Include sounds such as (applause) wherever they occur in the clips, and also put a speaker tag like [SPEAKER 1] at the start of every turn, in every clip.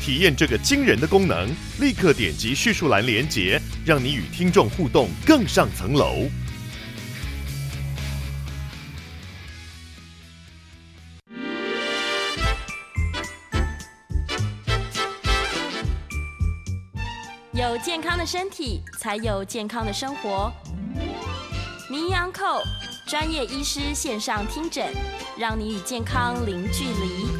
[SPEAKER 1] 体验这个惊人的功能，立刻点击叙述栏连接，让你与听众互动更上层楼。
[SPEAKER 2] 有健康的身体，才有健康的生活。名扬扣专业医师线上听诊，让你与健康零距离。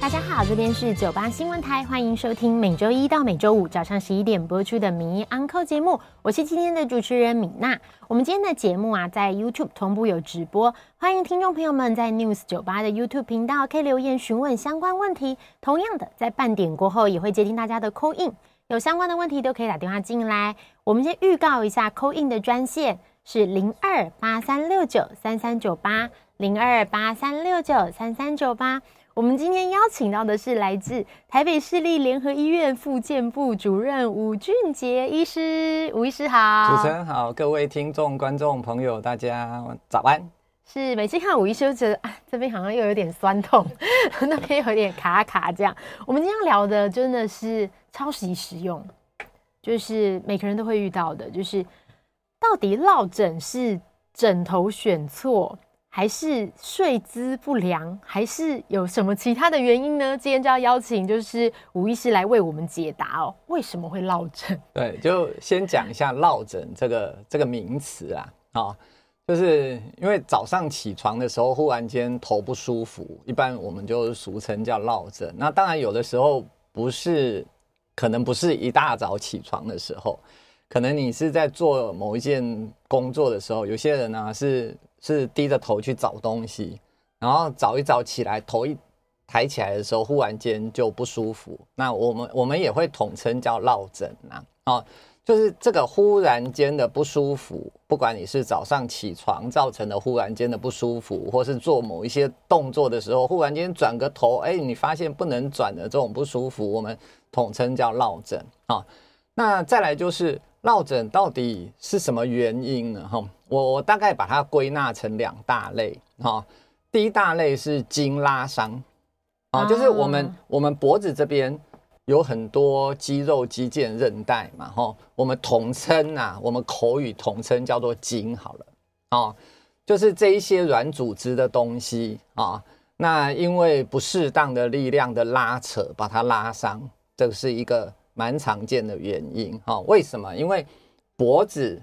[SPEAKER 3] 大家好，这边是九八新闻台，欢迎收听每周一到每周五早上十一点播出的《名医 Uncle》节目，我是今天的主持人米娜。我们今天的节目啊，在 YouTube 同步有直播，欢迎听众朋友们在 News 九八的 YouTube 频道可以留言询问相关问题。同样的，在半点过后也会接听大家的 Call In，有相关的问题都可以打电话进来。我们先预告一下 Call In 的专线是零二八三六九三三九八零二八三六九三三九八。我们今天邀请到的是来自台北市立联合医院复健部主任吴俊杰医师，吴医师好。
[SPEAKER 4] 主持人好，各位听众、观众朋友，大家早安。
[SPEAKER 3] 是每次看吴医师，就觉得啊，这边好像又有点酸痛，(laughs) 那边有点卡卡这样。我们今天聊的真的是超级实用，就是每个人都会遇到的，就是到底落枕是枕头选错，还是睡姿不良，还是有什么其他的原因呢？今天就要邀请就是吴医师来为我们解答哦，为什么会落枕？(laughs)
[SPEAKER 4] 对，就先讲一下落枕这个这个名词啊，啊，就是因为早上起床的时候忽然间头不舒服，一般我们就俗称叫落枕。那当然有的时候不是，可能不是一大早起床的时候，可能你是在做某一件工作的时候，有些人呢是。是低着头去找东西，然后找一找起来，头一抬起来的时候，忽然间就不舒服。那我们我们也会统称叫落枕呐，哦，就是这个忽然间的不舒服，不管你是早上起床造成的忽然间的不舒服，或是做某一些动作的时候，忽然间转个头，哎，你发现不能转的这种不舒服，我们统称叫落枕啊。那再来就是。落枕到底是什么原因呢？哈，我我大概把它归纳成两大类哈。第一大类是筋拉伤啊，就是我们我们脖子这边有很多肌肉、肌腱、韧带嘛，哈，我们统称啊，我们口语统称叫做筋好了啊，就是这一些软组织的东西啊，那因为不适当的力量的拉扯，把它拉伤，这是一个。蛮常见的原因哈，为什么？因为脖子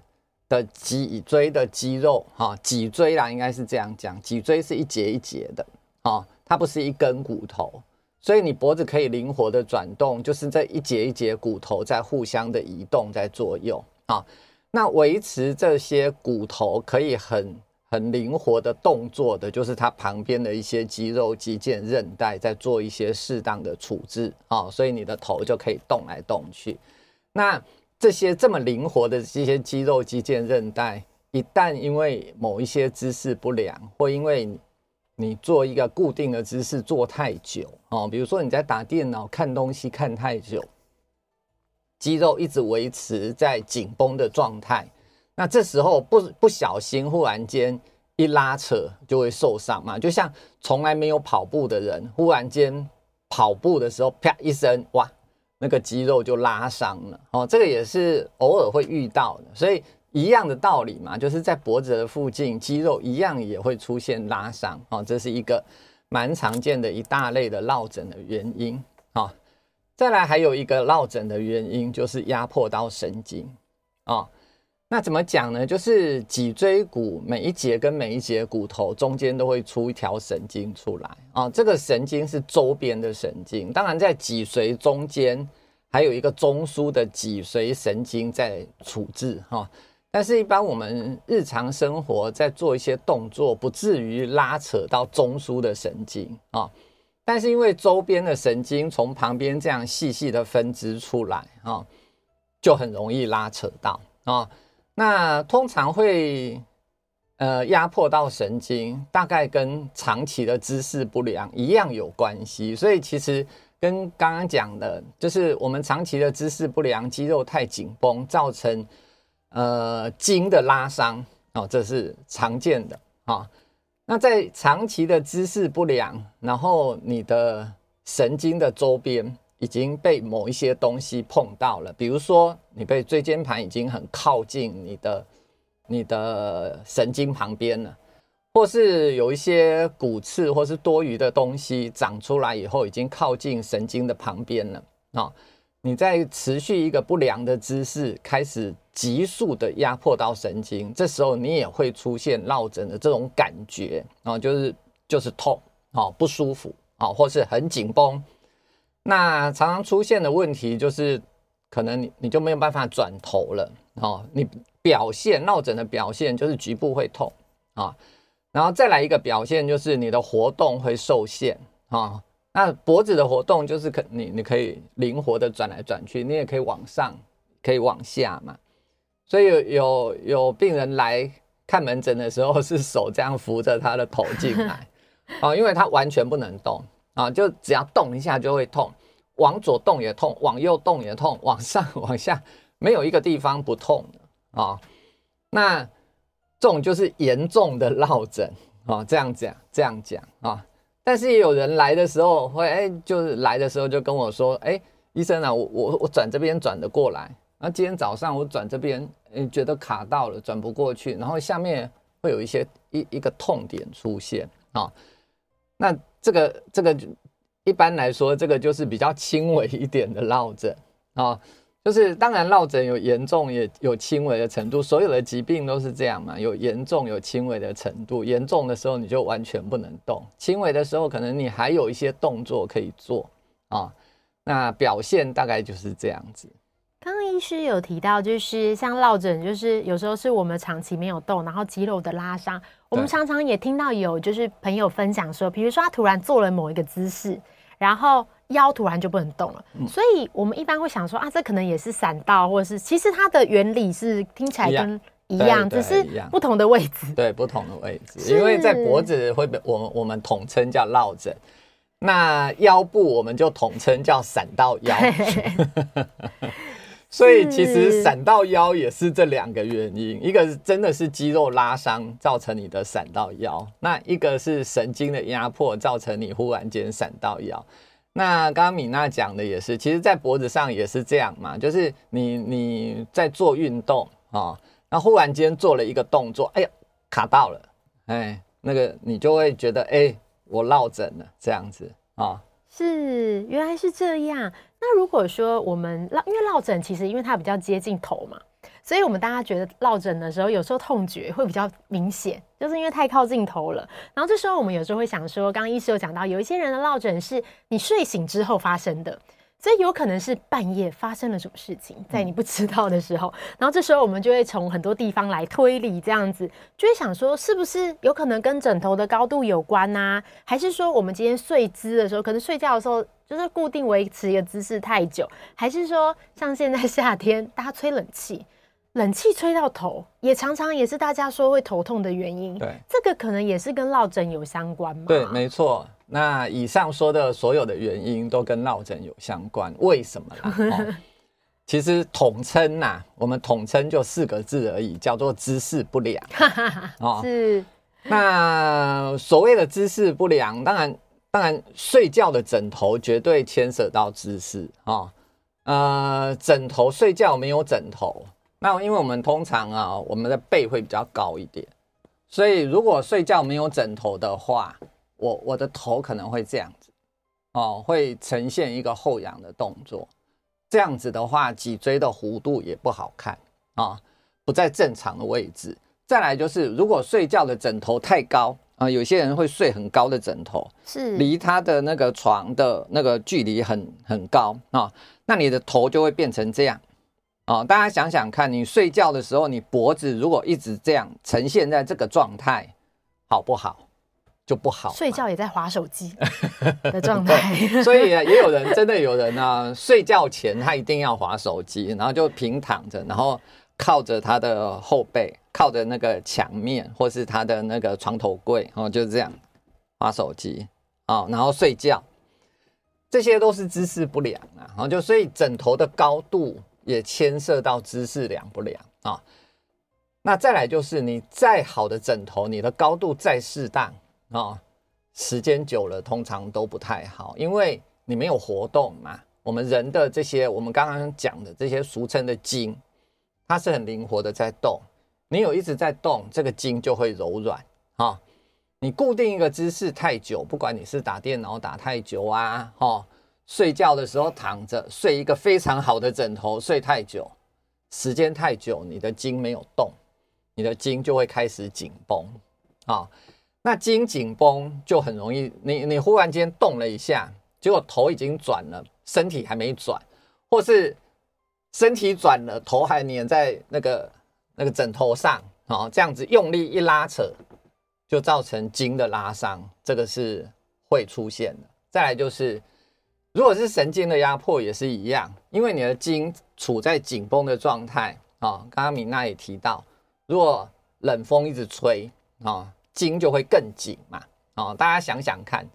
[SPEAKER 4] 的脊椎的肌肉哈，脊椎啦，应该是这样讲，脊椎是一节一节的啊，它不是一根骨头，所以你脖子可以灵活的转动，就是这一节一节骨头在互相的移动，在作用啊。那维持这些骨头可以很。很灵活的动作的，就是它旁边的一些肌肉、肌腱、韧带在做一些适当的处置啊，所以你的头就可以动来动去。那这些这么灵活的这些肌肉、肌腱、韧带，一旦因为某一些姿势不良，或因为你做一个固定的姿势做太久啊，比如说你在打电脑、看东西看太久，肌肉一直维持在紧绷的状态。那这时候不不小心，忽然间一拉扯就会受伤嘛，就像从来没有跑步的人，忽然间跑步的时候，啪一声，哇，那个肌肉就拉伤了哦。这个也是偶尔会遇到的，所以一样的道理嘛，就是在脖子的附近，肌肉一样也会出现拉伤哦。这是一个蛮常见的一大类的落枕的原因啊。再来还有一个落枕的原因，就是压迫到神经啊。那怎么讲呢？就是脊椎骨每一节跟每一节骨头中间都会出一条神经出来啊，这个神经是周边的神经。当然，在脊髓中间还有一个中枢的脊髓神经在处置哈。但是，一般我们日常生活在做一些动作，不至于拉扯到中枢的神经啊。但是因为周边的神经从旁边这样细细的分支出来啊，就很容易拉扯到啊。那通常会呃压迫到神经，大概跟长期的姿势不良一样有关系。所以其实跟刚刚讲的，就是我们长期的姿势不良，肌肉太紧绷，造成呃筋的拉伤哦，这是常见的啊。那在长期的姿势不良，然后你的神经的周边已经被某一些东西碰到了，比如说你被椎间盘已经很靠近你的你的神经旁边了，或是有一些骨刺或是多余的东西长出来以后，已经靠近神经的旁边了啊。你在持续一个不良的姿势，开始急速的压迫到神经，这时候你也会出现落枕的这种感觉啊，就是就是痛啊，不舒服啊，或是很紧绷。那常常出现的问题就是，可能你你就没有办法转头了哦，你表现落枕的表现就是局部会痛啊，然后再来一个表现就是你的活动会受限啊。那脖子的活动就是可你你可以灵活的转来转去，你也可以往上，可以往下嘛。所以有有有病人来看门诊的时候，是手这样扶着他的头进来啊，因为他完全不能动啊，就只要动一下就会痛，往左动也痛，往右动也痛，往上 (laughs) 往下没有一个地方不痛的啊。那这种就是严重的落枕啊，这样讲这样讲啊。但是也有人来的时候会哎，就是来的时候就跟我说，哎，医生啊，我我我转这边转得过来，那今天早上我转这边，哎，觉得卡到了，转不过去，然后下面会有一些一一个痛点出现啊。那这个这个一般来说，这个就是比较轻微一点的落枕啊。就是当然，落枕有严重也有轻微的程度，所有的疾病都是这样嘛，有严重有轻微的程度。严重的时候你就完全不能动，轻微的时候可能你还有一些动作可以做啊。那表现大概就是这样子。
[SPEAKER 3] 刚刚医师有提到，就是像落枕，就是有时候是我们长期没有动，然后肌肉的拉伤。我们常常也听到有就是朋友分享说，比如说他突然做了某一个姿势，然后。腰突然就不能动了，嗯、所以我们一般会想说啊，这可能也是闪到，或者是其实它的原理是听起来跟一样，只是不同的位置。
[SPEAKER 4] 对，不同的位置，因为在脖子会被我们我们统称叫落枕，那腰部我们就统称叫闪到腰。(laughs) (laughs) (laughs) 所以其实闪到腰也是这两个原因，一个是真的是肌肉拉伤造成你的闪到腰，那一个是神经的压迫造成你忽然间闪到腰。那刚刚米娜讲的也是，其实，在脖子上也是这样嘛，就是你你在做运动啊，那忽然间做了一个动作，哎呀，卡到了，哎，那个你就会觉得，哎，我落枕了，这样子啊。
[SPEAKER 3] 是，原来是这样。那如果说我们落，因为落枕其实因为它比较接近头嘛。所以，我们大家觉得落枕的时候，有时候痛觉会比较明显，就是因为太靠近头了。然后这时候，我们有时候会想说，刚刚医师有讲到，有一些人的落枕是你睡醒之后发生的，所以有可能是半夜发生了什么事情，在你不知道的时候。然后这时候，我们就会从很多地方来推理，这样子就会想说，是不是有可能跟枕头的高度有关啊？还是说，我们今天睡姿的时候，可能睡觉的时候就是固定维持一个姿势太久？还是说，像现在夏天，大家吹冷气？冷气吹到头，也常常也是大家说会头痛的原因。
[SPEAKER 4] 对，
[SPEAKER 3] 这个可能也是跟落枕有相关嘛？
[SPEAKER 4] 对，没错。那以上说的所有的原因都跟落枕有相关，为什么啦？(laughs) 哦、其实统称呐，我们统称就四个字而已，叫做姿势不良。
[SPEAKER 3] 哦，是。
[SPEAKER 4] 那所谓的姿势不良，当然，当然，睡觉的枕头绝对牵涉到姿势啊、哦。呃，枕头睡觉没有枕头。那因为我们通常啊，我们的背会比较高一点，所以如果睡觉没有枕头的话，我我的头可能会这样子，哦，会呈现一个后仰的动作。这样子的话，脊椎的弧度也不好看啊，不在正常的位置。再来就是，如果睡觉的枕头太高啊，有些人会睡很高的枕头，
[SPEAKER 3] 是
[SPEAKER 4] 离他的那个床的那个距离很很高啊，那你的头就会变成这样。哦，大家想想看，你睡觉的时候，你脖子如果一直这样呈现在这个状态，好不好？就不好。
[SPEAKER 3] 睡觉也在划手机 (laughs) 的状态，
[SPEAKER 4] 所以也有人真的有人啊，睡觉前他一定要划手机，然后就平躺着，然后靠着他的后背，靠着那个墙面或是他的那个床头柜，哦就是这样玩手机啊，然后睡觉，这些都是姿势不良啊，然后就所以枕头的高度也牵涉到姿势良不良啊。那再来就是你再好的枕头，你的高度再适当啊，时间久了通常都不太好，因为你没有活动嘛。我们人的这些，我们刚刚讲的这些俗称的筋，它是很灵活的在动。你有一直在动，这个筋就会柔软啊。你固定一个姿势太久，不管你是打电脑打太久啊，哈，睡觉的时候躺着睡一个非常好的枕头睡太久，时间太久，你的筋没有动。你的筋就会开始紧绷，啊，那筋紧绷就很容易，你你忽然间动了一下，结果头已经转了，身体还没转，或是身体转了，头还粘在那个那个枕头上，啊，这样子用力一拉扯，就造成筋的拉伤，这个是会出现的。再来就是，如果是神经的压迫也是一样，因为你的筋处在紧绷的状态，啊，刚刚米娜也提到。如果冷风一直吹啊，筋就会更紧嘛啊！大家想想看，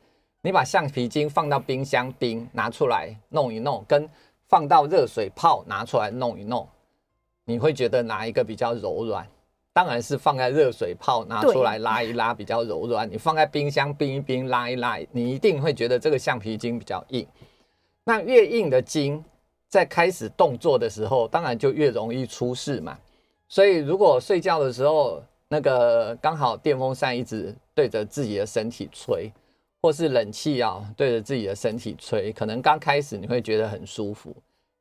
[SPEAKER 4] 你把橡皮筋放到冰箱冰，拿出来弄一弄，跟放到热水泡拿出来弄一弄，你会觉得哪一个比较柔软？当然是放在热水泡拿出来拉一拉比较柔软。你放在冰箱冰一冰拉一拉，你一定会觉得这个橡皮筋比较硬。那越硬的筋，在开始动作的时候，当然就越容易出事嘛。所以，如果睡觉的时候，那个刚好电风扇一直对着自己的身体吹，或是冷气啊对着自己的身体吹，可能刚开始你会觉得很舒服，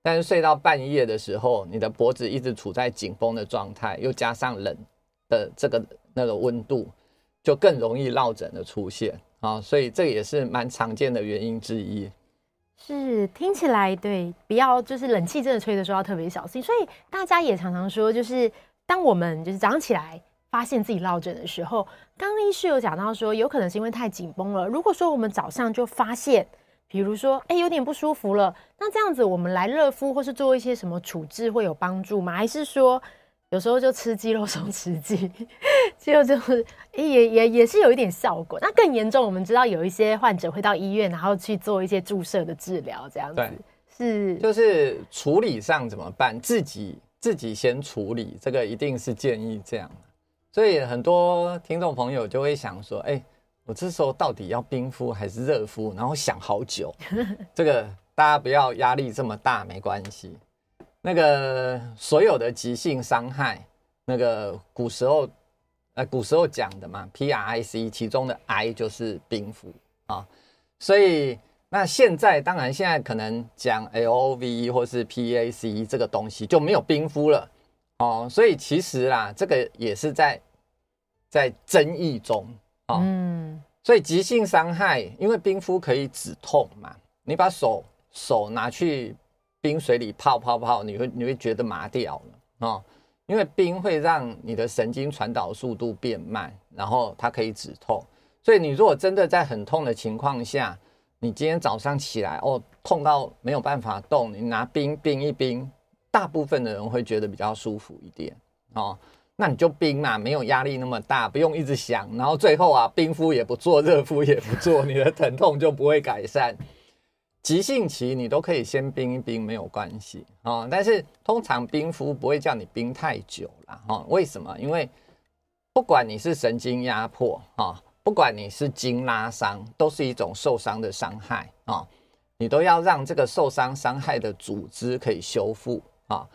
[SPEAKER 4] 但是睡到半夜的时候，你的脖子一直处在紧绷的状态，又加上冷的这个那个温度，就更容易落枕的出现啊。所以这也是蛮常见的原因之一。
[SPEAKER 3] 是听起来对，不要就是冷气真的吹的时候要特别小心。所以大家也常常说，就是当我们就是早上起来发现自己落枕的时候，刚刚医师有讲到说，有可能是因为太紧绷了。如果说我们早上就发现，比如说哎、欸、有点不舒服了，那这样子我们来热敷或是做一些什么处置会有帮助吗？还是说？有时候就吃肌肉松弛剂，肌 (laughs) 肉就是也也也是有一点效果。那更严重，我们知道有一些患者会到医院，然后去做一些注射的治疗，这样子。对，是
[SPEAKER 4] 就是处理上怎么办？自己自己先处理，这个一定是建议这样。所以很多听众朋友就会想说：“哎，我这时候到底要冰敷还是热敷？”然后想好久。(laughs) 这个大家不要压力这么大，没关系。那个所有的急性伤害，那个古时候，呃，古时候讲的嘛，P R I C，其中的 I 就是冰敷啊。所以那现在当然现在可能讲 L O V 或是 P A C 这个东西就没有冰敷了哦。所以其实啦，这个也是在在争议中啊。嗯。所以急性伤害，因为冰敷可以止痛嘛，你把手手拿去。冰水里泡泡泡，你会你会觉得麻掉了哦，因为冰会让你的神经传导速度变慢，然后它可以止痛。所以你如果真的在很痛的情况下，你今天早上起来哦，痛到没有办法动，你拿冰冰一冰，大部分的人会觉得比较舒服一点哦。那你就冰嘛，没有压力那么大，不用一直想，然后最后啊，冰敷也不做，热敷也不做，你的疼痛就不会改善。急性期你都可以先冰一冰，没有关系啊。但是通常冰敷不会叫你冰太久了哈。为什么？因为不管你是神经压迫啊，不管你是筋拉伤，都是一种受伤的伤害啊。你都要让这个受伤伤害的组织可以修复啊。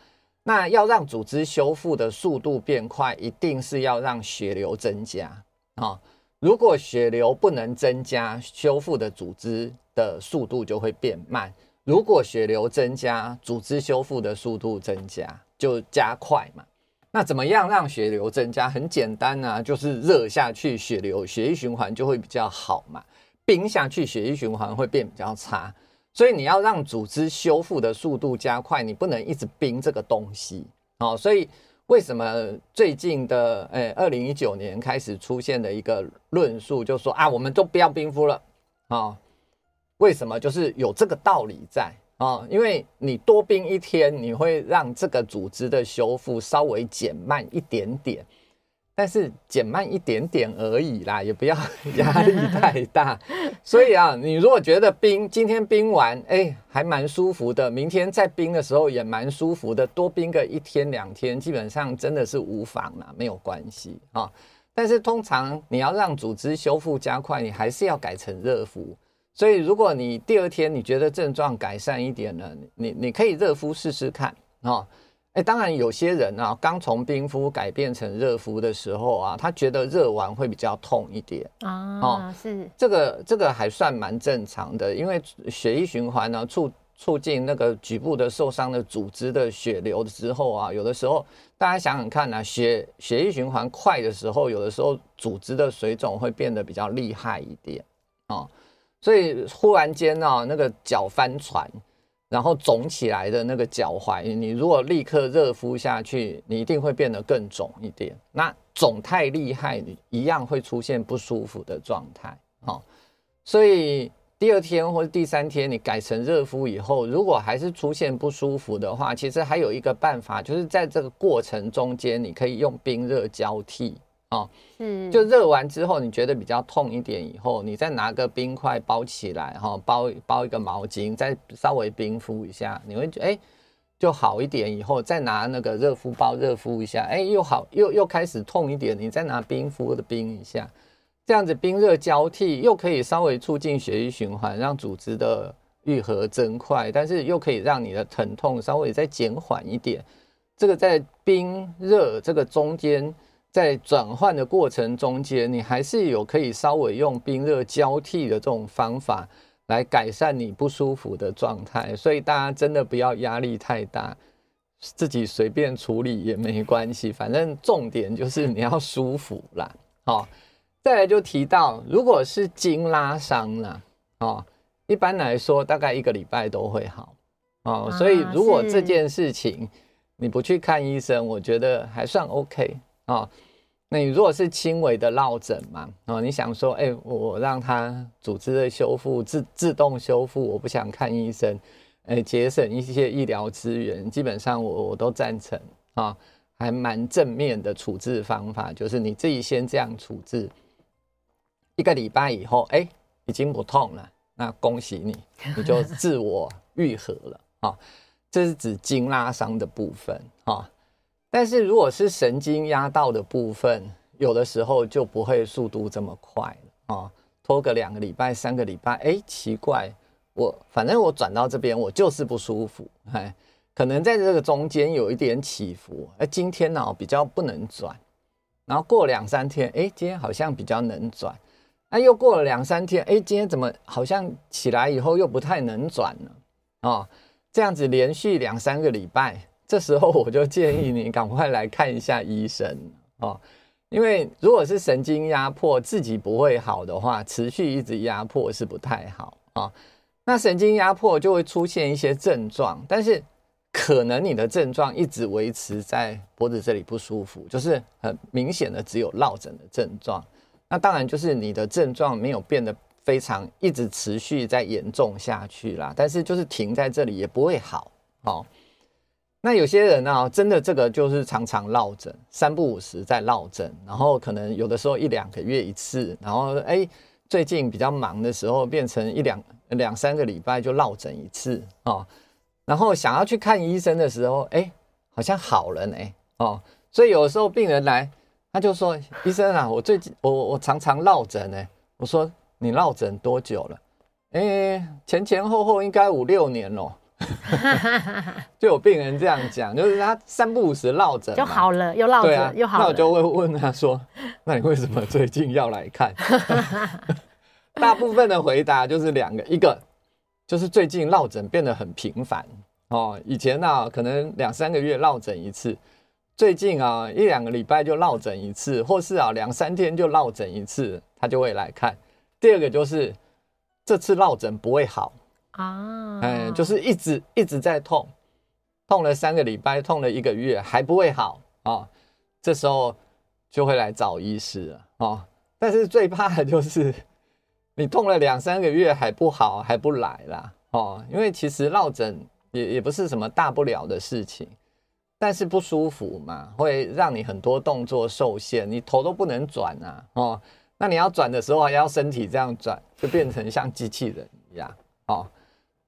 [SPEAKER 4] 那要让组织修复的速度变快，一定是要让血流增加啊。如果血流不能增加，修复的组织的速度就会变慢。如果血流增加，组织修复的速度增加就加快嘛。那怎么样让血流增加？很简单啊，就是热下去，血流血液循环就会比较好嘛。冰下去，血液循环会变比较差。所以你要让组织修复的速度加快，你不能一直冰这个东西哦。所以为什么最近的诶，二零一九年开始出现的一个论述，就说啊，我们都不要冰敷了啊？为什么？就是有这个道理在啊，因为你多冰一天，你会让这个组织的修复稍微减慢一点点。但是减慢一点点而已啦，也不要 (laughs) 压力太大。所以啊，你如果觉得冰今天冰完，哎，还蛮舒服的，明天再冰的时候也蛮舒服的，多冰个一天两天，基本上真的是无妨啦，没有关系啊。但是通常你要让组织修复加快，你还是要改成热敷。所以如果你第二天你觉得症状改善一点了，你你可以热敷试试看啊。哎，当然有些人啊，刚从冰敷改变成热敷的时候啊，他觉得热完会比较痛一点
[SPEAKER 3] 啊。哦，是
[SPEAKER 4] 这个这个还算蛮正常的，因为血液循环呢，促促进那个局部的受伤的组织的血流之后啊，有的时候大家想想看啊，血血液循环快的时候，有的时候组织的水肿会变得比较厉害一点啊。所以忽然间啊，那个脚翻船。然后肿起来的那个脚踝，你如果立刻热敷下去，你一定会变得更肿一点。那肿太厉害，你一样会出现不舒服的状态。好，所以第二天或者第三天你改成热敷以后，如果还是出现不舒服的话，其实还有一个办法，就是在这个过程中间，你可以用冰热交替。哦，嗯，就热完之后，你觉得比较痛一点以后，你再拿个冰块包起来，哈，包包一个毛巾，再稍微冰敷一下，你会觉得哎，就好一点。以后再拿那个热敷包热敷一下，哎，又好，又又开始痛一点，你再拿冰敷的冰一下，这样子冰热交替，又可以稍微促进血液循环，让组织的愈合增快，但是又可以让你的疼痛稍微再减缓一点。这个在冰热这个中间。在转换的过程中间，你还是有可以稍微用冰热交替的这种方法来改善你不舒服的状态，所以大家真的不要压力太大，自己随便处理也没关系，反正重点就是你要舒服啦。好，再来就提到，如果是筋拉伤了，哦，一般来说大概一个礼拜都会好，哦，所以如果这件事情你不去看医生，我觉得还算 OK 啊。那你如果是轻微的落枕嘛，哦，你想说，哎，我让它组织的修复自自动修复，我不想看医生，哎，节省一些医疗资源，基本上我我都赞成啊，还蛮正面的处置方法，就是你自己先这样处置，一个礼拜以后，哎，已经不痛了，那恭喜你，你就自我愈合了啊，这是指筋拉伤的部分啊。但是如果是神经压到的部分，有的时候就不会速度这么快了啊，拖个两个礼拜、三个礼拜，哎，奇怪，我反正我转到这边，我就是不舒服，哎，可能在这个中间有一点起伏，哎，今天呢比较不能转，然后过两三天，哎，今天好像比较能转，哎，又过了两三天，哎，今天怎么好像起来以后又不太能转了啊？这样子连续两三个礼拜。这时候我就建议你赶快来看一下医生哦，因为如果是神经压迫自己不会好的话，持续一直压迫是不太好啊。那神经压迫就会出现一些症状，但是可能你的症状一直维持在脖子这里不舒服，就是很明显的只有落枕的症状。那当然就是你的症状没有变得非常一直持续在严重下去啦，但是就是停在这里也不会好哦。那有些人呢、啊，真的这个就是常常落枕，三不五时在落枕，然后可能有的时候一两个月一次，然后哎，最近比较忙的时候，变成一两两三个礼拜就落枕一次哦，然后想要去看医生的时候，哎，好像好了呢哦，所以有的时候病人来，他就说：“医生啊，我最近我我常常落枕呢。”我说：“你落枕多久了？”哎，前前后后应该五六年了。(laughs) 就有病人这样讲，就是他三不五时落枕就
[SPEAKER 3] 好了，又落枕、啊、又好了。
[SPEAKER 4] 那我就会问他说：“那你为什么最近要来看？” (laughs) 大部分的回答就是两个，一个就是最近落枕变得很频繁哦，以前啊可能两三个月落枕一次，最近啊一两个礼拜就落枕一次，或是啊两三天就落枕一次，他就会来看。第二个就是这次落枕不会好。啊，哎、就是一直一直在痛，痛了三个礼拜，痛了一个月还不会好哦，这时候就会来找医师了哦。但是最怕的就是你痛了两三个月还不好，还不来啦哦，因为其实落枕也也不是什么大不了的事情，但是不舒服嘛，会让你很多动作受限，你头都不能转啊哦。那你要转的时候还要身体这样转，就变成像机器人一样哦。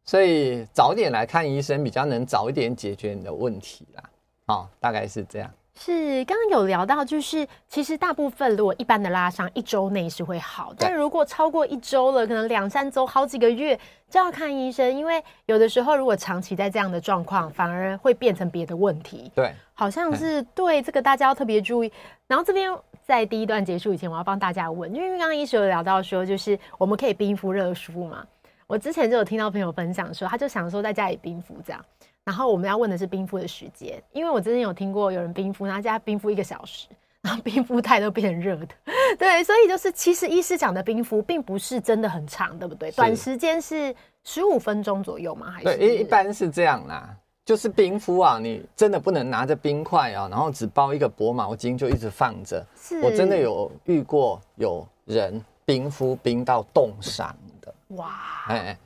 [SPEAKER 4] 所以早点来看医生，比较能早一点解决你的问题啦。哦，大概是这样。
[SPEAKER 3] 是刚刚有聊到，就是其实大部分如果一般的拉伤，一周内是会好，但如果超过一周了，可能两三周、好几个月就要看医生，因为有的时候如果长期在这样的状况，反而会变成别的问题。
[SPEAKER 4] 对，
[SPEAKER 3] 好像是对这个大家要特别注意。然后这边在第一段结束以前，我要帮大家问，因为刚刚医师有聊到说，就是我们可以冰敷、热敷嘛。我之前就有听到朋友分享说，他就想说在家里冰敷这样。然后我们要问的是冰敷的时间，因为我之前有听过有人冰敷，然后家冰敷一个小时，然后冰敷太都变成热的，(laughs) 对，所以就是其实医师讲的冰敷并不是真的很长，对不对？短时间是十五分钟左右吗？还是？
[SPEAKER 4] 对，一一般是这样啦，就是冰敷啊，你真的不能拿着冰块啊，然后只包一个薄毛巾就一直放着。是，我真的有遇过有人冰敷冰到冻伤的。哇，哎。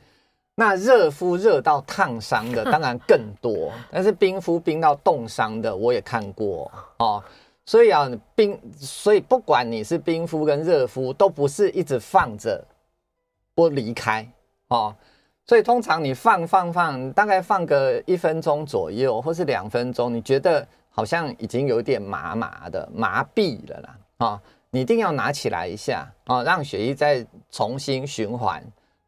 [SPEAKER 4] 那热敷热到烫伤的 (laughs) 当然更多，但是冰敷冰到冻伤的我也看过哦。所以啊，冰，所以不管你是冰敷跟热敷，都不是一直放着不离开哦。所以通常你放放放，大概放个一分钟左右，或是两分钟，你觉得好像已经有点麻麻的麻痹了啦啊，你一定要拿起来一下啊，让血液再重新循环。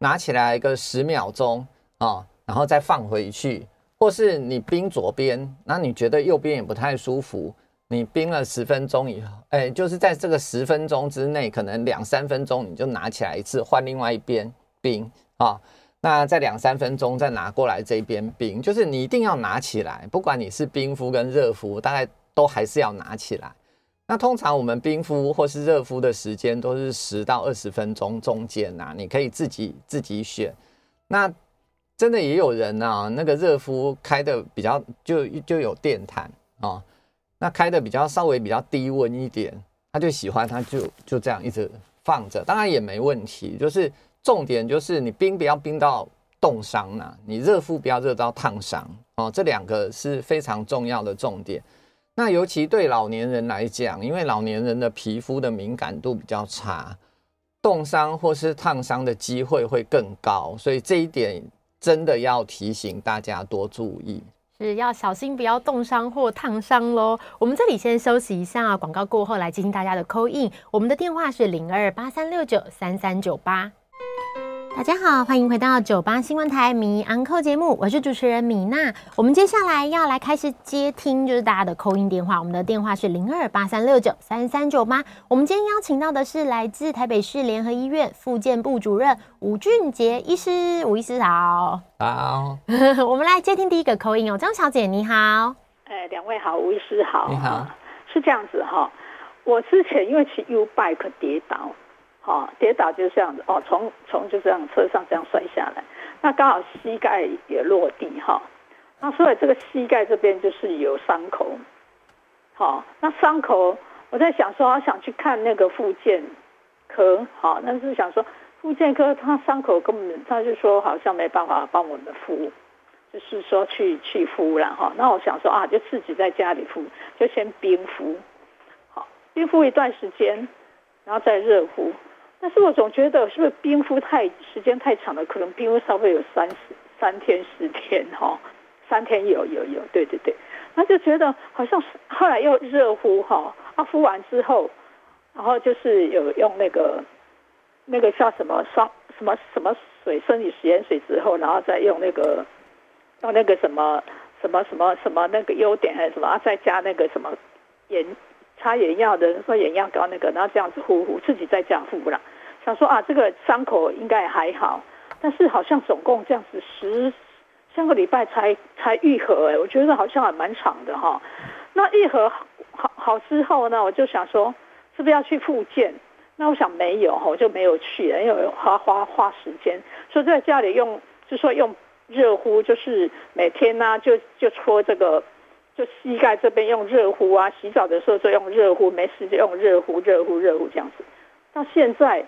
[SPEAKER 4] 拿起来一个十秒钟啊、然后再放回去，或是你冰左边，那你觉得右边也不太舒服，你冰了十分钟以后，哎，就是在这个十分钟之内，可能两三分钟你就拿起来一次，换另外一边冰啊、哦，那再两三分钟再拿过来这边冰，就是你一定要拿起来，不管你是冰敷跟热敷，大概都还是要拿起来。那通常我们冰敷或是热敷的时间都是十到二十分钟中间呐，你可以自己自己选。那真的也有人啊，那个热敷开的比较就就有电毯啊，那开的比较稍微比较低温一点，他就喜欢他就就这样一直放着，当然也没问题。就是重点就是你冰不要冰到冻伤呐，你热敷不要热到烫伤哦，这两个是非常重要的重点。那尤其对老年人来讲，因为老年人的皮肤的敏感度比较差，冻伤或是烫伤的机会会更高，所以这一点真的要提醒大家多注意，
[SPEAKER 3] 是要小心不要冻伤或烫伤喽。我们这里先休息一下，广告过后来进行大家的 call in，我们的电话是零二八三六九三三九八。大家好，欢迎回到九八新闻台迷安扣节目，我是主持人米娜。我们接下来要来开始接听，就是大家的 call in 电话。我们的电话是零二八三六九三三九八。我们今天邀请到的是来自台北市联合医院复健部主任吴俊杰医师，吴医师好。
[SPEAKER 4] 好，(laughs)
[SPEAKER 3] 我们来接听第一个 call in 哦，张小姐你好。
[SPEAKER 5] 哎，两位好，吴医师好。
[SPEAKER 4] 你好，
[SPEAKER 5] 是这样子哈，我之前因为骑 U bike 跌倒。好，跌倒就是这样子哦，从从就这样车上这样摔下来，那刚好膝盖也落地哈，那所以这个膝盖这边就是有伤口，好，那伤口我在想说，我想去看那个复健科，好，但是想说复健科他伤口根本他就说好像没办法帮我们敷，就是说去去敷了哈，那我想说啊，就自己在家里敷，就先冰敷，好，冰敷一段时间，然后再热敷。但是我总觉得是不是冰敷太时间太长了，可能冰敷稍微有三十三天四天哈，三天 (laughs) 有有有，对对对，那就觉得好像是后来又热敷哈，啊敷完之后，然后就是有用那个那个叫什么双什么什么水生理食盐水之后，然后再用那个用那个什么什么什么什么那个优点还是什么啊，再加那个什么盐擦眼药的说眼药膏那个，然后这样子敷敷，自己在家敷了。想说啊，这个伤口应该还好，但是好像总共这样子十三个礼拜才才愈合哎，我觉得好像还蛮长的哈。那愈合好好之后呢，我就想说是不是要去复健？那我想没有，我就没有去，因为花花花时间，所以在家里用，就说用热敷，就是每天呢、啊、就就搓这个就膝盖这边用热敷啊，洗澡的时候就用热敷，没事就用热敷、热敷、热敷这样子。到现在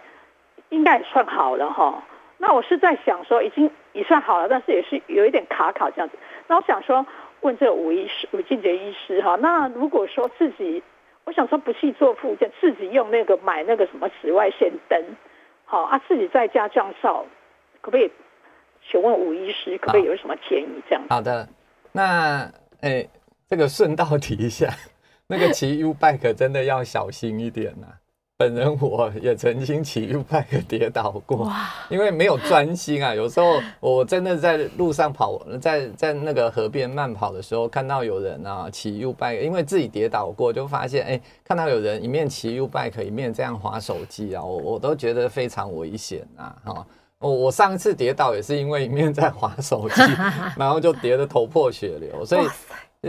[SPEAKER 5] 应该也算好了哈。那我是在想说，已经也算好了，但是也是有一点卡卡这样子。那我想说，问这个吴医师、吴静杰医师哈，那如果说自己，我想说不去做复健，自己用那个买那个什么紫外线灯，好啊，自己在家降噪，可不可以？请问吴医师，可不可以有什么建议？这样
[SPEAKER 4] 好，的，那哎、欸，这个顺道提一下，那个骑 U bike 真的要小心一点呐、本人我也曾经骑 U bike 跌倒过，因为没有专心啊。有时候我真的在路上跑，在在那个河边慢跑的时候，看到有人啊骑 U bike，因为自己跌倒过，就发现哎、欸，看到有人一面骑 U bike 一面这样滑手机啊，我我都觉得非常危险啊，哈。我我上一次跌倒也是因为一面在滑手机，(laughs) 然后就跌得头破血流，所以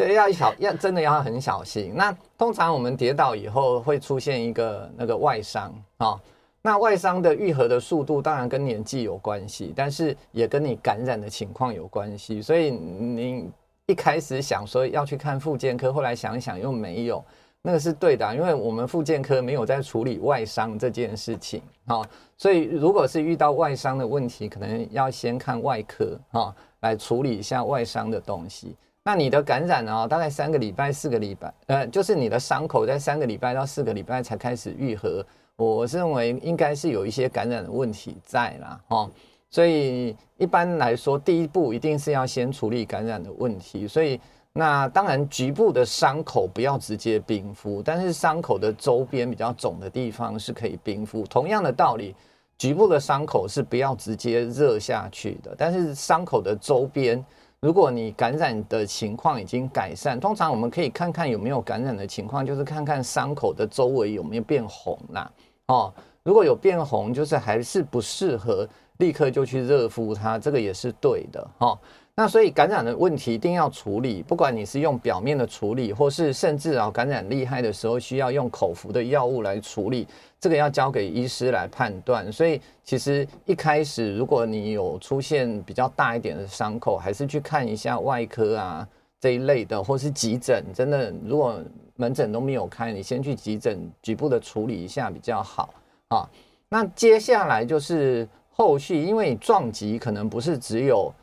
[SPEAKER 4] 要小要真的要很小心。那通常我们跌倒以后会出现一个那个外伤啊，那外伤的愈合的速度当然跟年纪有关系，但是也跟你感染的情况有关系。所以你一开始想说要去看复健科，后来想一想又没有。那个是对的，因为我们复健科没有在处理外伤这件事情，哈，所以如果是遇到外伤的问题，可能要先看外科，啊，来处理一下外伤的东西。那你的感染呢，大概三个礼拜、四个礼拜，呃，就是你的伤口在三个礼拜到四个礼拜才开始愈合，我认为应该是有一些感染的问题在啦，哈，所以一般来说，第一步一定是要先处理感染的问题，所以。那当然，局部的伤口不要直接冰敷，但是伤口的周边比较肿的地方是可以冰敷。同样的道理，局部的伤口是不要直接热下去的，但是伤口的周边，如果你感染的情况已经改善，通常我们可以看看有没有感染的情况，就是看看伤口的周围有没有变红啦。哦，如果有变红，就是还是不适合立刻就去热敷它，这个也是对的哦。那所以感染的问题一定要处理，不管你是用表面的处理，或是甚至啊感染厉害的时候需要用口服的药物来处理，这个要交给医师来判断。所以其实一开始如果你有出现比较大一点的伤口，还是去看一下外科啊这一类的，或是急诊。真的，如果门诊都没有开，你先去急诊局部的处理一下比较好啊。那接下来就是后续，因为你撞击可能不是只有。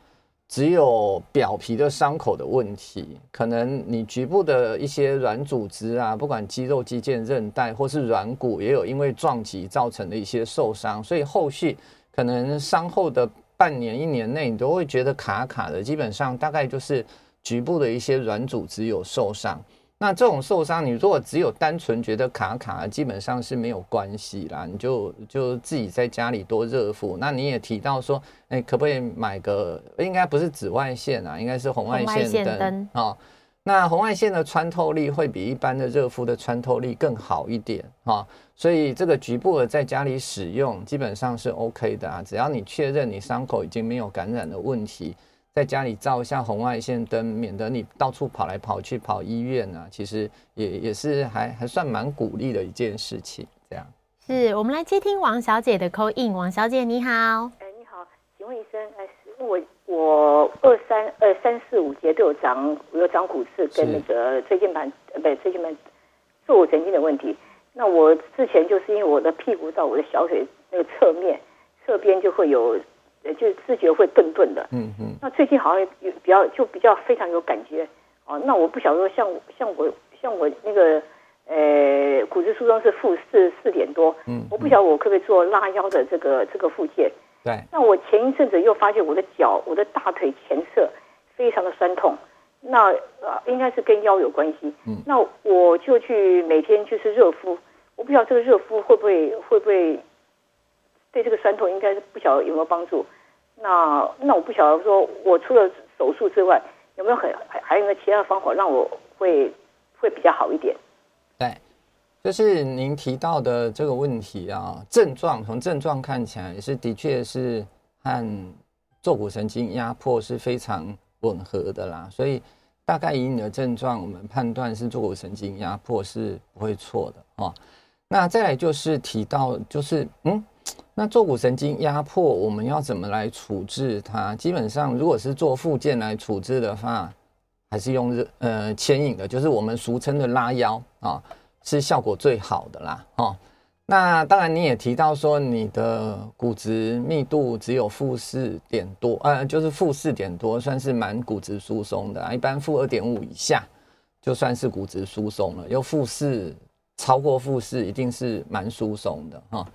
[SPEAKER 4] 只有表皮的伤口的问题，可能你局部的一些软组织啊，不管肌肉、肌腱、韧带或是软骨，也有因为撞击造成的一些受伤，所以后续可能伤后的半年、一年内，你都会觉得卡卡的。基本上大概就是局部的一些软组织有受伤。那这种受伤，你如果只有单纯觉得卡卡，基本上是没有关系啦，你就就自己在家里多热敷。那你也提到说，哎，可不可以买个？应该不是紫外线啊，应该是红外线灯啊。那红外线的穿透力会比一般的热敷的穿透力更好一点啊，所以这个局部的在家里使用基本上是 OK 的啊，只要你确认你伤口已经没有感染的问题。在家里照一下红外线灯，免得你到处跑来跑去跑医院啊。其实也也是还还算蛮鼓励的一件事情。这样，是
[SPEAKER 3] 我们来接听王小姐的 call in。王小姐你好，
[SPEAKER 6] 哎你好，请问医生，哎我我二三二三四五节都有长，我有长骨刺跟那个椎间盘呃不椎间盘坐骨神经的问题。那我之前就是因为我的屁股到我的小腿那个侧面侧边就会有。就是自觉会顿顿的，嗯嗯。那最近好像有比较就比较非常有感觉，哦。那我不晓得说像像我像我那个呃骨质疏松是负四四点多，嗯。我不晓得我可不可以做拉腰的这个这个附件。
[SPEAKER 4] 对。
[SPEAKER 6] 那我前一阵子又发现我的脚我的大腿前侧非常的酸痛，那呃应该是跟腰有关系。嗯。那我就去每天就是热敷，我不晓得这个热敷会不会会不会对这个酸痛应该是不晓得有没有帮助。那那我不晓得说，我除了手术之外，有没有很还还有没有其他的方法让我会会比较好一点？
[SPEAKER 4] 对，就是您提到的这个问题啊，症状从症状看起来是的确是和坐骨神经压迫是非常吻合的啦，所以大概以你的症状，我们判断是坐骨神经压迫是不会错的哦。那再来就是提到就是嗯。那坐骨神经压迫，我们要怎么来处置它？基本上，如果是做复健来处置的话，还是用热呃牵引的，就是我们俗称的拉腰啊，是效果最好的啦。哦，那当然你也提到说你的骨质密度只有负四点多，呃，就是负四点多，算是蛮骨质疏松的啊。一般负二点五以下就算是骨质疏松了，又负四超过负四一定是蛮疏松的哈。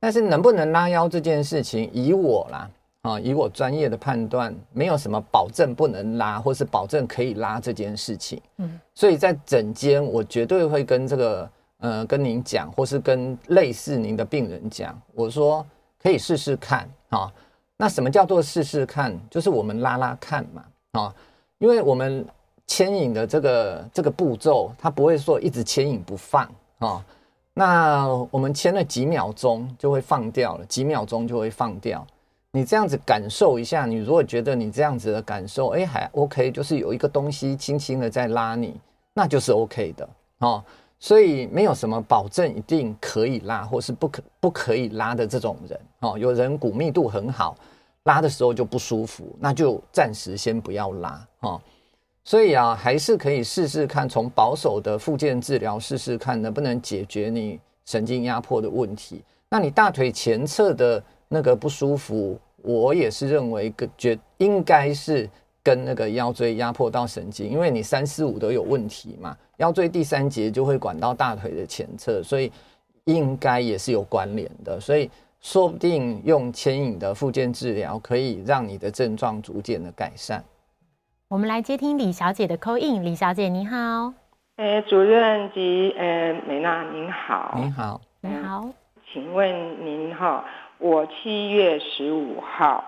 [SPEAKER 4] 但是能不能拉腰这件事情，以我啦。啊，以我专业的判断，没有什么保证不能拉，或是保证可以拉这件事情。嗯，所以在整间，我绝对会跟这个呃跟您讲，或是跟类似您的病人讲，我说可以试试看啊。那什么叫做试试看？就是我们拉拉看嘛啊，因为我们牵引的这个这个步骤，它不会说一直牵引不放啊。那我们牵了几秒钟就会放掉了，几秒钟就会放掉。你这样子感受一下，你如果觉得你这样子的感受，哎，还 OK，就是有一个东西轻轻的在拉你，那就是 OK 的哦。所以没有什么保证一定可以拉，或是不可不可以拉的这种人哦。有人骨密度很好，拉的时候就不舒服，那就暂时先不要拉哦。所以啊，还是可以试试看，从保守的复健治疗试试看，能不能解决你神经压迫的问题。那你大腿前侧的。那个不舒服，我也是认为跟觉应该是跟那个腰椎压迫到神经，因为你三四五都有问题嘛，腰椎第三节就会管到大腿的前侧，所以应该也是有关联的，所以说不定用牵引的复健治疗可以让你的症状逐渐的改善。
[SPEAKER 3] 我们来接听李小姐的 call in，李小姐你好，
[SPEAKER 7] 哎，主任及呃美娜您好，
[SPEAKER 4] 您好，
[SPEAKER 3] 你好，
[SPEAKER 7] 请问您哈？我七月十五号，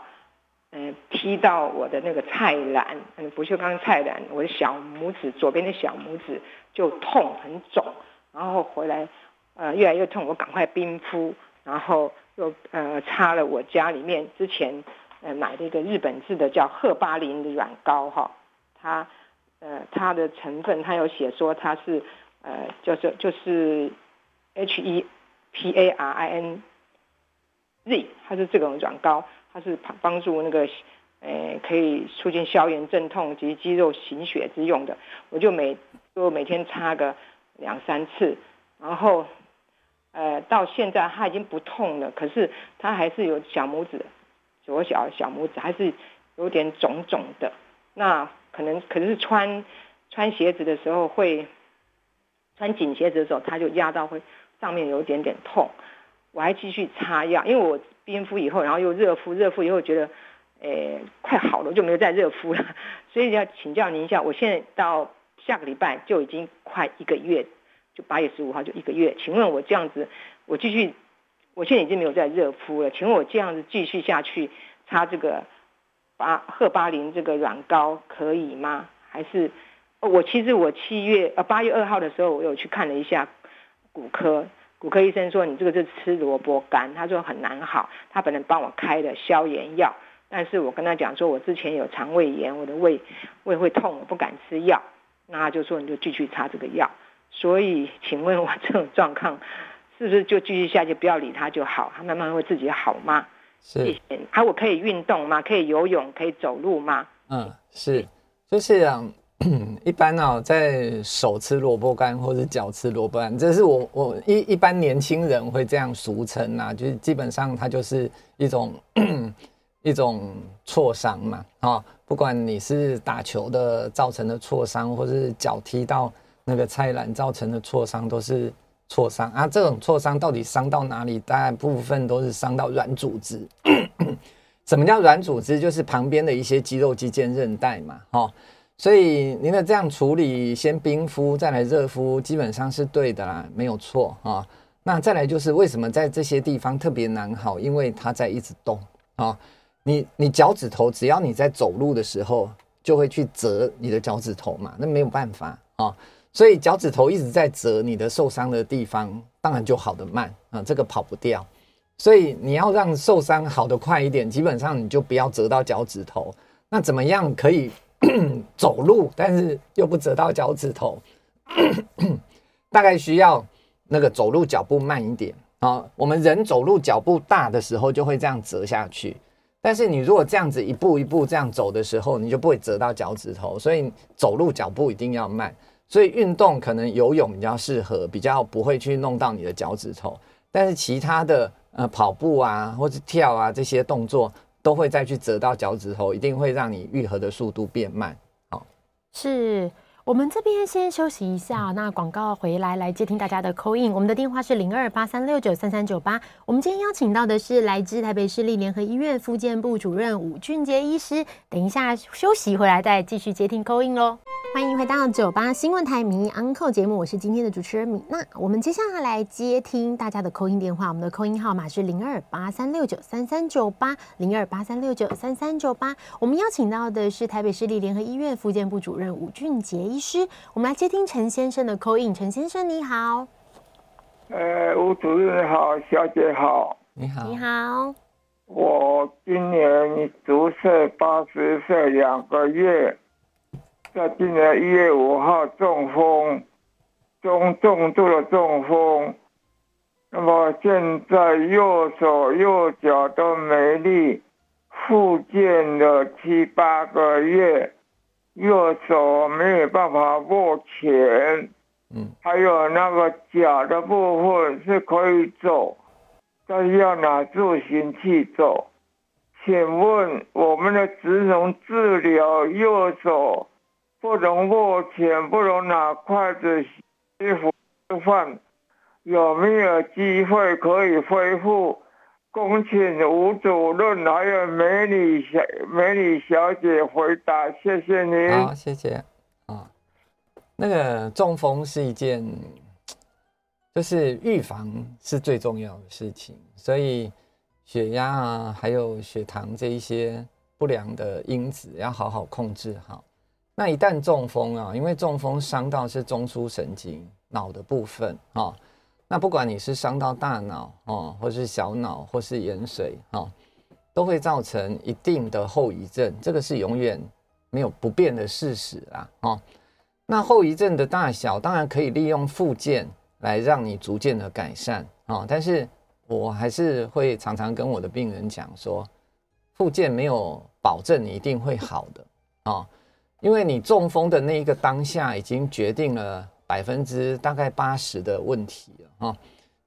[SPEAKER 7] 嗯、呃，踢到我的那个菜篮，嗯，不锈钢菜篮，我的小拇指左边的小拇指就痛很肿，然后回来，呃，越来越痛，我赶快冰敷，然后又呃擦了我家里面之前呃买的一个日本制的叫赫巴林的软膏哈，它呃它的成分它有写说它是呃就是就是 H E P A R I N。Z，它是这种软膏，它是帮助那个，呃，可以促进消炎镇痛及肌肉行血之用的。我就每就每天擦个两三次，然后，呃，到现在它已经不痛了，可是它还是有小拇指，左小小拇指还是有点肿肿的。那可能可是穿穿鞋子的时候会，穿紧鞋子的时候，它就压到会上面有一点点痛。我还继续擦药，因为我冰敷以后，然后又热敷，热敷以后觉得，诶、快好了，我就没有再热敷了。(laughs) 所以要请教您一下，我现在到下个礼拜就已经快一个月，就八月十五号就一个月。请问我这样子，我继续，我现在已经没有再热敷了。请问我这样子继续下去擦这个巴赫巴林这个软膏可以吗？还是我其实我七月呃八月二号的时候，我有去看了一下骨科。骨科医生说，你这个是吃萝卜干，他说很难好，他本来帮我开的消炎药，但是我跟他讲说，我之前有肠胃炎，我的胃胃会痛，我不敢吃药，那他就说你就继续擦这个药。所以，请问我这种状况是不是就继续下去，不要理他就好，他慢慢会自己好吗？
[SPEAKER 4] 是。
[SPEAKER 7] 谢谢。还我可以运动吗？可以游泳？可以走路吗？
[SPEAKER 4] 嗯，是，就是啊。(clears throat) 一般呢、哦，在手吃萝卜干或者脚吃萝卜干，这是我我一一般年轻人会这样俗称啊，就是基本上它就是一种 (clears throat) 一种挫伤嘛，啊，不管你是打球的造成的挫伤，或是脚踢到那个菜篮造成的挫伤，都是挫伤啊。这种挫伤到底伤到哪里？大部分都是伤到软组织。(clears throat) 什么叫软组织？就是旁边的一些肌肉、肌腱、韧带嘛，哈。所以您的这样处理，先冰敷再来热敷，基本上是对的啦，没有错啊。那再来就是为什么在这些地方特别难好？因为它在一直动啊。你你脚趾头，只要你在走路的时候，就会去折你的脚趾头嘛，那没有办法啊。所以脚趾头一直在折，你的受伤的地方当然就好得慢啊，这个跑不掉。所以你要让受伤好得快一点，基本上你就不要折到脚趾头。那怎么样可以？(coughs) 走路，但是又不折到脚趾头，(coughs) 大概需要那个走路脚步慢一点啊。我们人走路脚步大的时候，就会这样折下去。但是你如果这样子一步一步这样走的时候，你就不会折到脚趾头，所以走路脚步一定要慢。所以运动可能游泳比较适合，比较不会去弄到你的脚趾头。但是其他的呃跑步啊或者跳啊这些动作都会再去折到脚趾头，一定会让你愈合的速度变慢。好，
[SPEAKER 3] 是。我们这边先休息一下，那广告回来来接听大家的 call in，我们的电话是零二八三六九三三九八。我们今天邀请到的是来自台北市立联合医院复健部主任吴俊杰医师。等一下休息回来再继续接听 call in 喽。欢迎回到九八新闻台迷 Uncle 节目，我是今天的主持人米娜。我们接下来来接听大家的 call in 电话，我们的 call in 号码是零二八三六九三三九八零二八三六九三三九八。我们邀请到的是台北市立联合医院复健部主任吴俊杰医师。我们来接听陈先生的 call in，陈先生你好。
[SPEAKER 8] 呃，吴主任好，小姐好，
[SPEAKER 4] 你好，
[SPEAKER 3] 你好。
[SPEAKER 8] 我今年足岁八十岁两个月。在今年一月五号中风，中重度的中风，那么现在右手右脚都没力，复健了七八个月，右手没有办法握拳，嗯，还有那个脚的部分是可以走，但是要拿助行器走。请问我们的职能治疗右手？不能握拳，不能拿筷子吃饭，有没有机会可以恢复？恭请吴主任还有美女小美女小姐回答，谢谢您。
[SPEAKER 4] 好，谢谢。啊，那个中风是一件，就是预防是最重要的事情，所以血压啊，还有血糖这一些不良的因子要好好控制好。那一旦中风啊，因为中风伤到是中枢神经脑的部分啊，那不管你是伤到大脑哦，或是小脑，或是盐水啊，都会造成一定的后遗症，这个是永远没有不变的事实啊。哦，那后遗症的大小当然可以利用复健来让你逐渐的改善啊，但是我还是会常常跟我的病人讲说，复健没有保证你一定会好的啊。因为你中风的那一个当下，已经决定了百分之大概八十的问题了哈。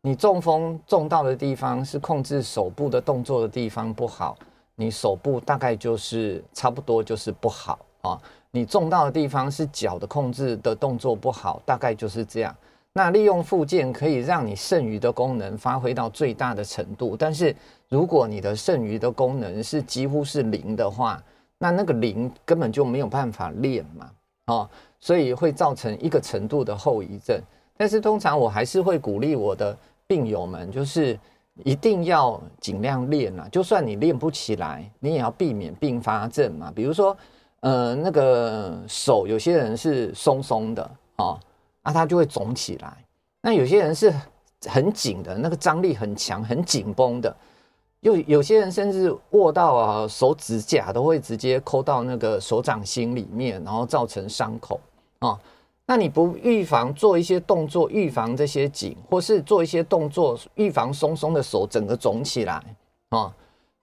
[SPEAKER 4] 你中风中到的地方是控制手部的动作的地方不好，你手部大概就是差不多就是不好啊。你中到的地方是脚的控制的动作不好，大概就是这样。那利用附件可以让你剩余的功能发挥到最大的程度，但是如果你的剩余的功能是几乎是零的话，那那个零根本就没有办法练嘛，哦，所以会造成一个程度的后遗症。但是通常我还是会鼓励我的病友们，就是一定要尽量练啊，就算你练不起来，你也要避免并发症嘛。比如说，呃，那个手有些人是松松的，哦，啊，他就会肿起来。那有些人是很紧的，那个张力很强、很紧绷的。有有些人甚至握到啊，手指甲都会直接抠到那个手掌心里面，然后造成伤口啊。那你不预防做一些动作，预防这些紧，或是做一些动作预防松松的手整个肿起来啊，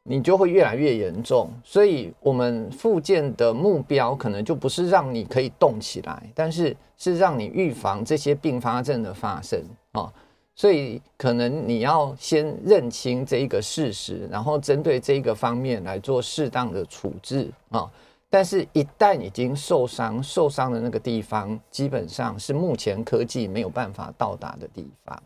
[SPEAKER 4] 你就会越来越严重。所以，我们复健的目标可能就不是让你可以动起来，但是是让你预防这些并发症的发生啊。所以可能你要先认清这一个事实，然后针对这一个方面来做适当的处置啊。但是，一旦已经受伤，受伤的那个地方，基本上是目前科技没有办法到达的地方。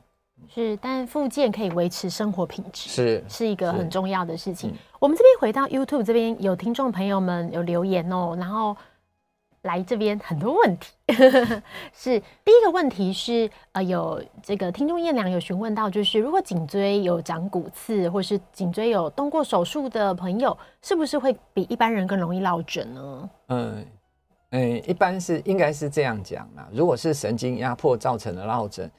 [SPEAKER 3] 是，但复健可以维持生活品质，
[SPEAKER 4] 是
[SPEAKER 3] 是一个很重要的事情。我们这边回到 YouTube 这边，有听众朋友们有留言哦，然后。来这边很多问题，(laughs) 是第一个问题是呃，有这个听众燕良有询问到，就是如果颈椎有长骨刺，或是颈椎有动过手术的朋友，是不是会比一般人更容易落枕呢？
[SPEAKER 4] 嗯嗯，一般是应该是这样讲啦。如果是神经压迫造成的落枕，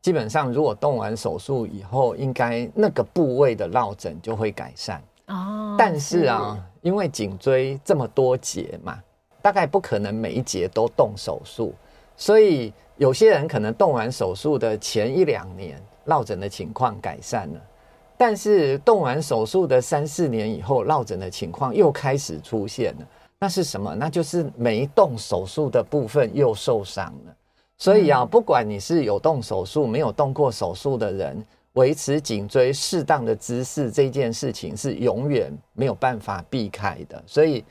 [SPEAKER 4] 基本上如果动完手术以后，应该那个部位的落枕就会改善哦。但是啊，是因为颈椎这么多节嘛。大概不可能每一节都动手术，所以有些人可能动完手术的前一两年落枕的情况改善了，但是动完手术的三四年以后，落枕的情况又开始出现了。那是什么？那就是没动手术的部分又受伤了。所以啊，不管你是有动手术、没有动过手术的人，维持颈椎适当的姿势这件事情是永远没有办法避开的。所以，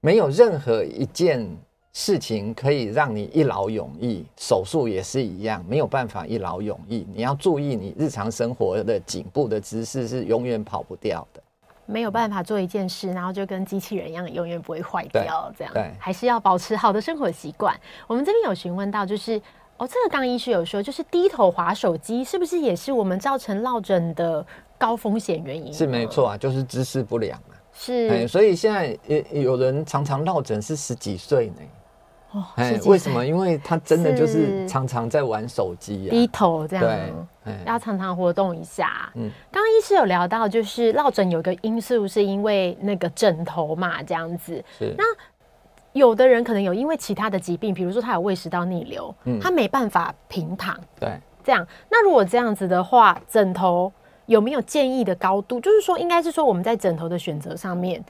[SPEAKER 4] 没有任何一件事情可以让你一劳永逸，手术也是一样，没有办法一劳永逸。你要注意，你日常生活的颈部的姿势是永远跑不掉的。
[SPEAKER 3] 没有办法做一件事，然后就跟机器人一样，永远不会坏掉。这样，
[SPEAKER 4] 对，
[SPEAKER 3] 还是要保持好的生活习惯。我们这边有询问到，就是哦，这个刚医师有说，就是低头滑手机，是不是也是我们造成落枕的高风险原因？
[SPEAKER 4] 是没错啊，就是姿势不良啊。
[SPEAKER 3] 是、
[SPEAKER 4] 哎，所以现在也有人常常落枕是十几岁呢。哎、
[SPEAKER 3] 哦，
[SPEAKER 4] 为什么？因为他真的就是常常在玩手机、啊，
[SPEAKER 3] 低头这样，
[SPEAKER 4] 对，
[SPEAKER 3] 要常常活动一下。嗯，刚刚医师有聊到，就是落枕有个因素是因为那个枕头嘛，这样子。
[SPEAKER 4] 是。
[SPEAKER 3] 那有的人可能有因为其他的疾病，比如说他有胃食道逆流，嗯，他没办法平躺。
[SPEAKER 4] 对。
[SPEAKER 3] 这样，那如果这样子的话，枕头有没有建议的高度？就是说，应该是说我们在枕头的选择上面。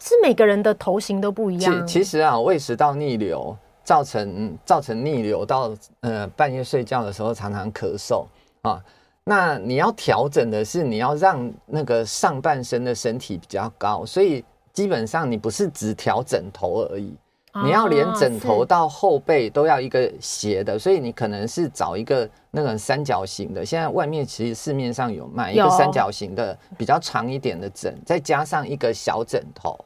[SPEAKER 3] 是每个人的头型都不一样。
[SPEAKER 4] 其其实啊，胃食道逆流造成造成逆流到呃半夜睡觉的时候常常咳嗽啊。那你要调整的是，你要让那个上半身的身体比较高，所以基本上你不是只调枕头而已，你要连枕头到后背都要一个斜的，所以你可能是找一个那个三角形的。现在外面其实市面上有卖一个三角形的比较长一点的枕，再加上一个小枕头。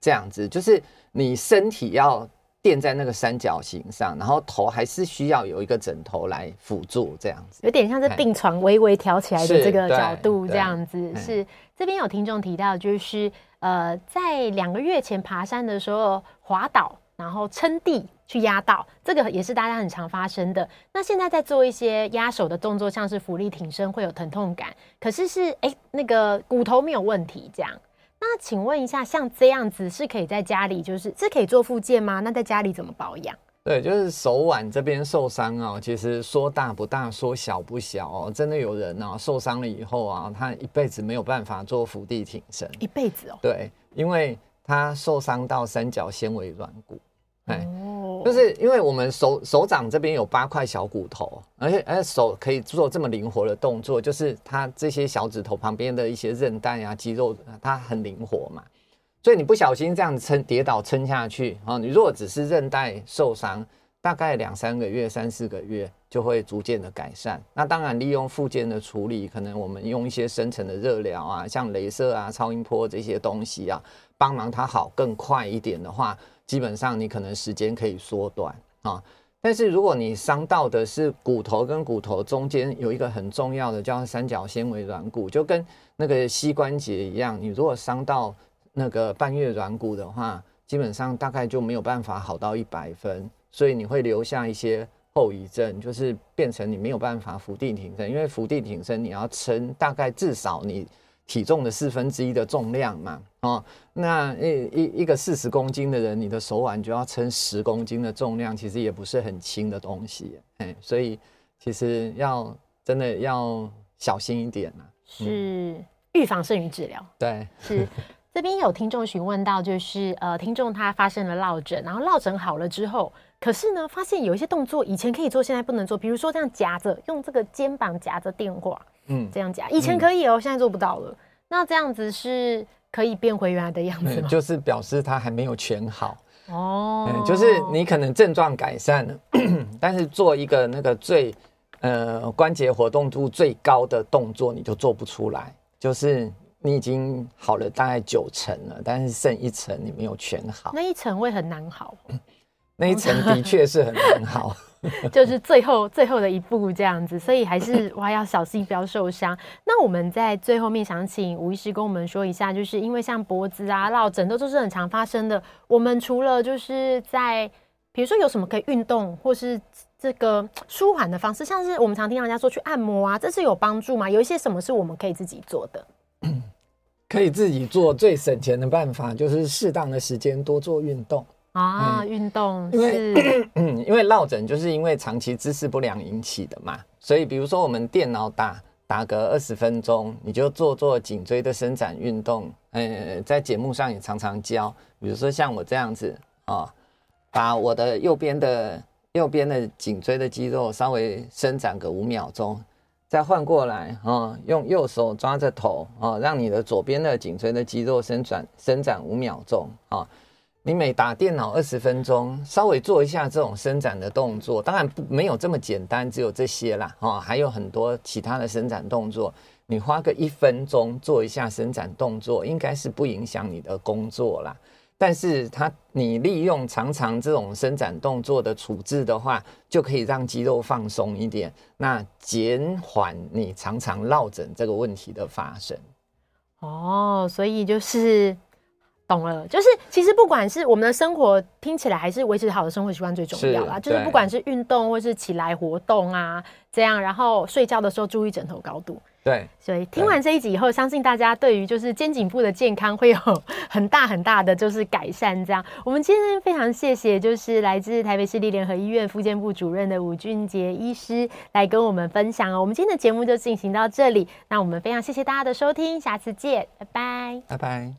[SPEAKER 4] 这样子就是你身体要垫在那个三角形上，然后头还是需要有一个枕头来辅助，这样子
[SPEAKER 3] 有点像是病床微微挑起来的这个角度，这样子是，是这边有听众提到，就是呃，在两个月前爬山的时候滑倒，然后撑地去压到，这个也是大家很常发生的。那现在在做一些压手的动作，像是伏地挺身会有疼痛感，可是是哎那个骨头没有问题，这样。那请问一下，像这样子是可以在家里，就是是可以做复健吗？那在家里怎么保养？
[SPEAKER 4] 对，就是手腕这边受伤啊，其实说大不大，说小不小哦。真的有人啊受伤了以后啊，他一辈子没有办法做伏地挺身，
[SPEAKER 3] 一辈子哦。
[SPEAKER 4] 对，因为他受伤到三角纤维软骨。哎，就是因为我们手手掌这边有八块小骨头，而且而且手可以做这么灵活的动作，就是它这些小指头旁边的一些韧带啊、肌肉，它很灵活嘛。所以你不小心这样撑跌倒撑下去啊，你如果只是韧带受伤，大概两三个月、三四个月就会逐渐的改善。那当然利用附件的处理，可能我们用一些深层的热疗啊，像镭射啊、超音波这些东西啊，帮忙它好更快一点的话。基本上你可能时间可以缩短啊，但是如果你伤到的是骨头跟骨头中间有一个很重要的叫三角纤维软骨，就跟那个膝关节一样，你如果伤到那个半月软骨的话，基本上大概就没有办法好到一百分，所以你会留下一些后遗症，就是变成你没有办法伏地挺身，因为伏地挺身你要撑大概至少你。体重的四分之一的重量嘛，哦，那一一一个四十公斤的人，你的手腕就要撑十公斤的重量，其实也不是很轻的东西，哎，所以其实要真的要小心一点呐。
[SPEAKER 3] 是预防胜于治疗。
[SPEAKER 4] 对，
[SPEAKER 3] 是这边有听众询问到，就是呃，听众他发生了落枕，然后落枕好了之后，可是呢，发现有一些动作以前可以做，现在不能做，比如说这样夹着，用这个肩膀夹着电话。嗯，这样讲以前可以哦、现在做不到了。那这样子是可以变回原来的样子吗？
[SPEAKER 4] 就是表示它还没有全好哦。嗯，就是你可能症状改善了，(clears throat) 但是做一个那个最呃关节活动度最高的动作，你就做不出来。就是你已经好了大概九成了，但是剩一层你没有全好。
[SPEAKER 3] 那一层会很难好。
[SPEAKER 4] 那一层的确是很难好。(laughs)
[SPEAKER 3] 就是最后最后的一步这样子，所以还是 (laughs) 我还要小心不要受伤。那我们在最后面想请吴医师跟我们说一下，就是因为像脖子啊、落枕都是很常发生的。我们除了就是在比如说有什么可以运动或是这个舒缓的方式，像是我们常听人家说去按摩啊，这是有帮助吗？有一些什么是我们可以自己做的？(clears throat)
[SPEAKER 4] 可以自己做最省钱的办法就是适当的时间多做运动。
[SPEAKER 3] 啊，运动
[SPEAKER 4] 因为嗯，(clears throat) 因为落枕就是因为长期姿势不良引起的嘛，所以比如说我们电脑打打个二十分钟，你就做做颈椎的伸展运动。呃，在节目上也常常教，比如说像我这样子啊，把我的右边的右边的颈椎的肌肉稍微伸展个五秒钟。再换过来啊，用右手抓着头啊，让你的左边的颈椎的肌肉伸展伸展五秒钟啊。你每打电脑二十分钟，稍微做一下这种伸展的动作，当然不没有这么简单，只有这些啦哦，还有很多其他的伸展动作。你花个一分钟做一下伸展动作，应该是不影响你的工作啦。但是它，你利用常常这种伸展动作的处置的话，就可以让肌肉放松一点，那减缓你常常落枕这个问题的发生。
[SPEAKER 3] 哦，所以就是懂了，就是其实不管是我们的生活听起来还是维持好的生活习惯最重要啦，就是不管是运动或是起来活动啊，这样，然后睡觉的时候注意枕头高度。
[SPEAKER 4] 对，
[SPEAKER 3] 所以听完这一集以后，相信大家对于就是肩颈部的健康会有很大很大的就是改善。这样，我们今天非常谢谢就是来自台北市立联合医院复健部主任的吴俊杰医师来跟我们分享哦。我们今天的节目就进行到这里，那我们非常谢谢大家的收听，下次见，拜拜，
[SPEAKER 4] 拜拜。